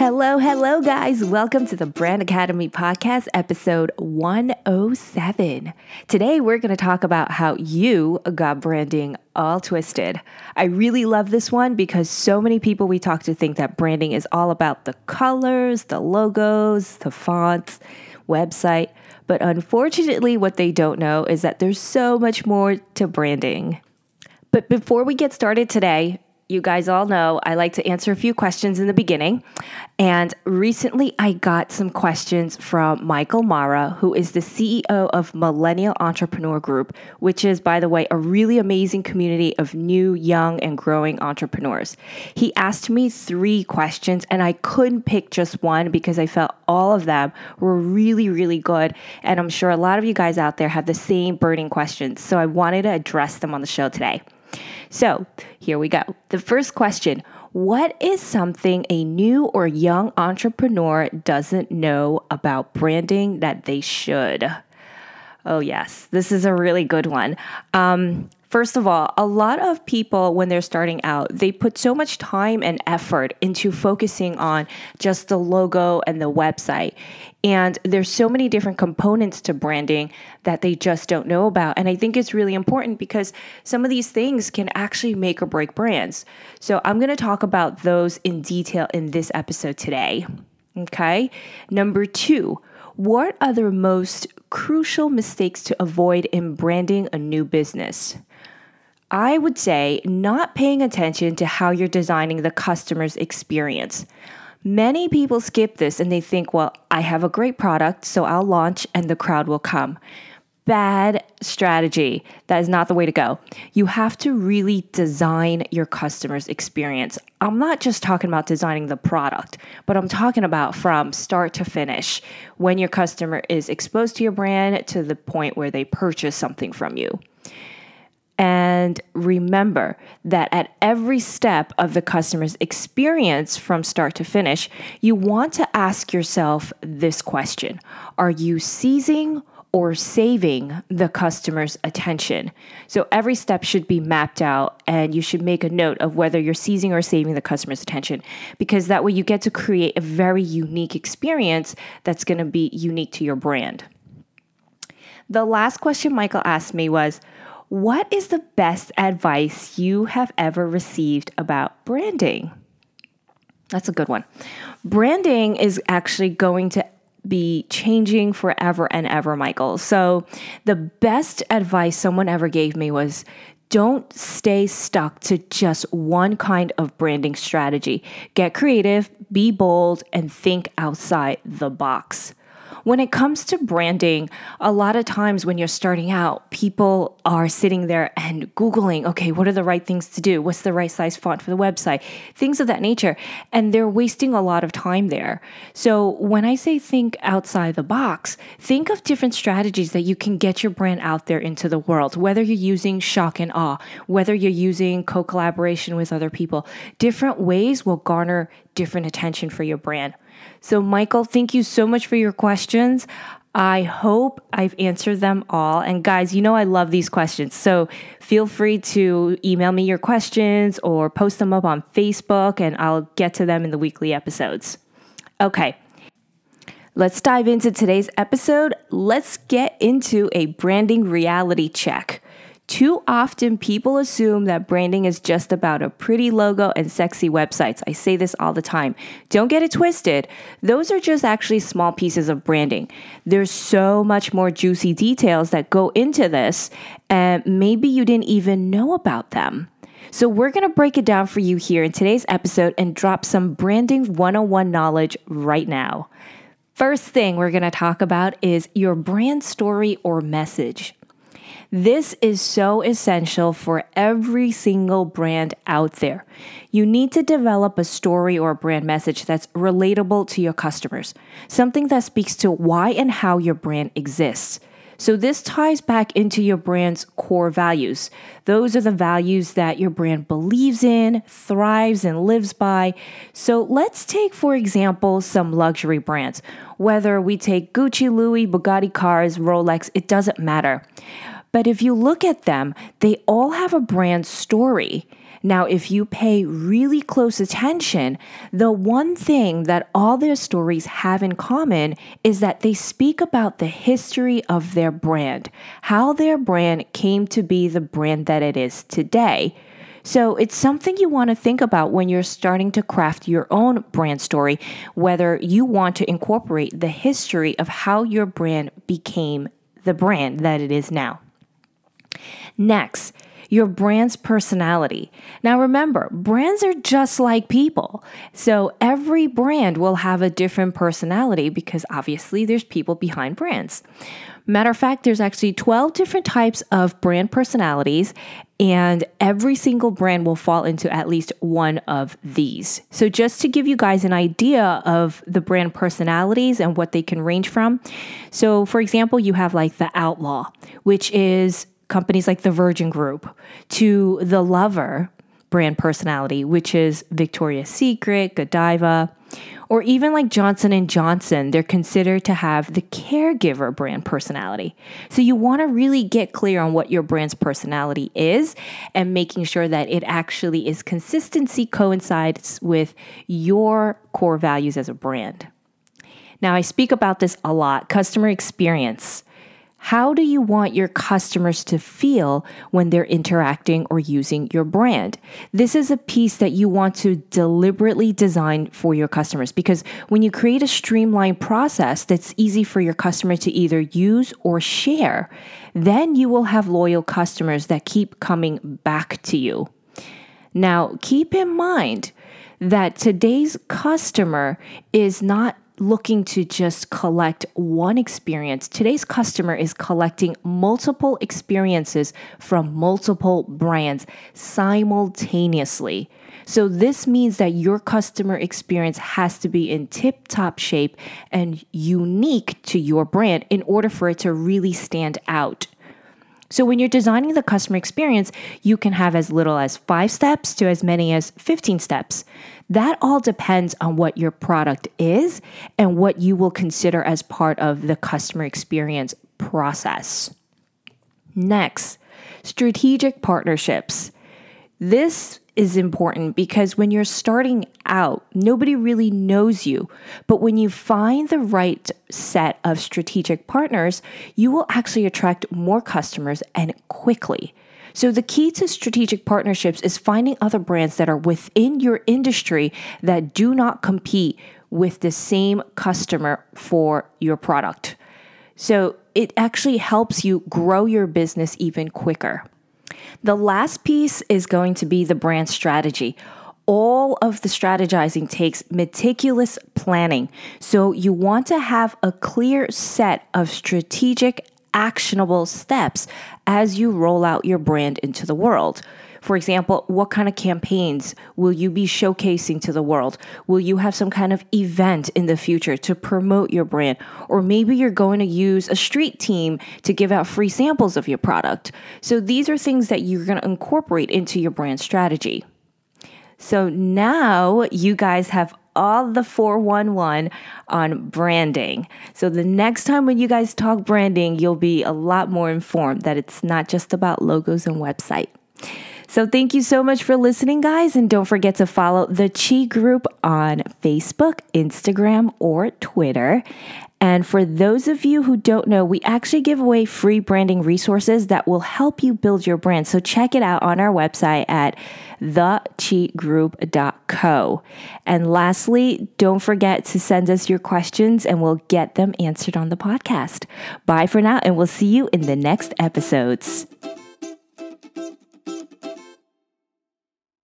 Hello, hello, guys. Welcome to the Brand Academy Podcast, episode 107. Today, we're going to talk about how you got branding all twisted. I really love this one because so many people we talk to think that branding is all about the colors, the logos, the fonts, website. But unfortunately, what they don't know is that there's so much more to branding. But before we get started today, you guys all know I like to answer a few questions in the beginning. And recently I got some questions from Michael Mara, who is the CEO of Millennial Entrepreneur Group, which is, by the way, a really amazing community of new, young, and growing entrepreneurs. He asked me three questions, and I couldn't pick just one because I felt all of them were really, really good. And I'm sure a lot of you guys out there have the same burning questions. So I wanted to address them on the show today. So here we go. The first question What is something a new or young entrepreneur doesn't know about branding that they should? Oh, yes, this is a really good one. Um, First of all, a lot of people, when they're starting out, they put so much time and effort into focusing on just the logo and the website. And there's so many different components to branding that they just don't know about. And I think it's really important because some of these things can actually make or break brands. So I'm going to talk about those in detail in this episode today. Okay. Number two, what are the most crucial mistakes to avoid in branding a new business? I would say not paying attention to how you're designing the customer's experience. Many people skip this and they think, well, I have a great product, so I'll launch and the crowd will come. Bad strategy. That is not the way to go. You have to really design your customer's experience. I'm not just talking about designing the product, but I'm talking about from start to finish when your customer is exposed to your brand to the point where they purchase something from you. And remember that at every step of the customer's experience from start to finish, you want to ask yourself this question Are you seizing or saving the customer's attention? So every step should be mapped out, and you should make a note of whether you're seizing or saving the customer's attention, because that way you get to create a very unique experience that's going to be unique to your brand. The last question Michael asked me was, what is the best advice you have ever received about branding? That's a good one. Branding is actually going to be changing forever and ever, Michael. So, the best advice someone ever gave me was don't stay stuck to just one kind of branding strategy. Get creative, be bold, and think outside the box. When it comes to branding, a lot of times when you're starting out, people are sitting there and Googling, okay, what are the right things to do? What's the right size font for the website? Things of that nature. And they're wasting a lot of time there. So when I say think outside the box, think of different strategies that you can get your brand out there into the world, whether you're using shock and awe, whether you're using co collaboration with other people. Different ways will garner different attention for your brand. So, Michael, thank you so much for your questions. I hope I've answered them all. And guys, you know I love these questions. So feel free to email me your questions or post them up on Facebook, and I'll get to them in the weekly episodes. Okay, let's dive into today's episode. Let's get into a branding reality check. Too often, people assume that branding is just about a pretty logo and sexy websites. I say this all the time. Don't get it twisted. Those are just actually small pieces of branding. There's so much more juicy details that go into this, and maybe you didn't even know about them. So, we're going to break it down for you here in today's episode and drop some branding 101 knowledge right now. First thing we're going to talk about is your brand story or message. This is so essential for every single brand out there. You need to develop a story or a brand message that's relatable to your customers, something that speaks to why and how your brand exists. So, this ties back into your brand's core values. Those are the values that your brand believes in, thrives, and lives by. So, let's take, for example, some luxury brands. Whether we take Gucci, Louis, Bugatti cars, Rolex, it doesn't matter. But if you look at them, they all have a brand story. Now, if you pay really close attention, the one thing that all their stories have in common is that they speak about the history of their brand, how their brand came to be the brand that it is today. So it's something you want to think about when you're starting to craft your own brand story, whether you want to incorporate the history of how your brand became the brand that it is now. Next, your brand's personality. Now, remember, brands are just like people. So every brand will have a different personality because obviously there's people behind brands. Matter of fact, there's actually 12 different types of brand personalities, and every single brand will fall into at least one of these. So, just to give you guys an idea of the brand personalities and what they can range from. So, for example, you have like the Outlaw, which is companies like the Virgin Group, to the Lover brand personality, which is Victoria's Secret, Godiva, or even like Johnson and Johnson, they're considered to have the caregiver brand personality. So you want to really get clear on what your brand's personality is and making sure that it actually is consistency coincides with your core values as a brand. Now, I speak about this a lot, customer experience. How do you want your customers to feel when they're interacting or using your brand? This is a piece that you want to deliberately design for your customers because when you create a streamlined process that's easy for your customer to either use or share, then you will have loyal customers that keep coming back to you. Now, keep in mind that today's customer is not looking to just collect one experience. Today's customer is collecting multiple experiences from multiple brands simultaneously. So, this means that your customer experience has to be in tip top shape and unique to your brand in order for it to really stand out. So, when you're designing the customer experience, you can have as little as five steps to as many as 15 steps. That all depends on what your product is and what you will consider as part of the customer experience process. Next, strategic partnerships. This is important because when you're starting out, nobody really knows you. But when you find the right set of strategic partners, you will actually attract more customers and quickly. So, the key to strategic partnerships is finding other brands that are within your industry that do not compete with the same customer for your product. So, it actually helps you grow your business even quicker. The last piece is going to be the brand strategy all of the strategizing takes meticulous planning. So you want to have a clear set of strategic actionable steps as you roll out your brand into the world. For example, what kind of campaigns will you be showcasing to the world? Will you have some kind of event in the future to promote your brand? Or maybe you're going to use a street team to give out free samples of your product. So these are things that you're going to incorporate into your brand strategy. So now you guys have all the 411 on branding. So the next time when you guys talk branding, you'll be a lot more informed that it's not just about logos and website. So thank you so much for listening, guys. And don't forget to follow the Chi Group on Facebook, Instagram, or Twitter. And for those of you who don't know, we actually give away free branding resources that will help you build your brand. So check it out on our website at thechigroup.co. And lastly, don't forget to send us your questions and we'll get them answered on the podcast. Bye for now, and we'll see you in the next episodes.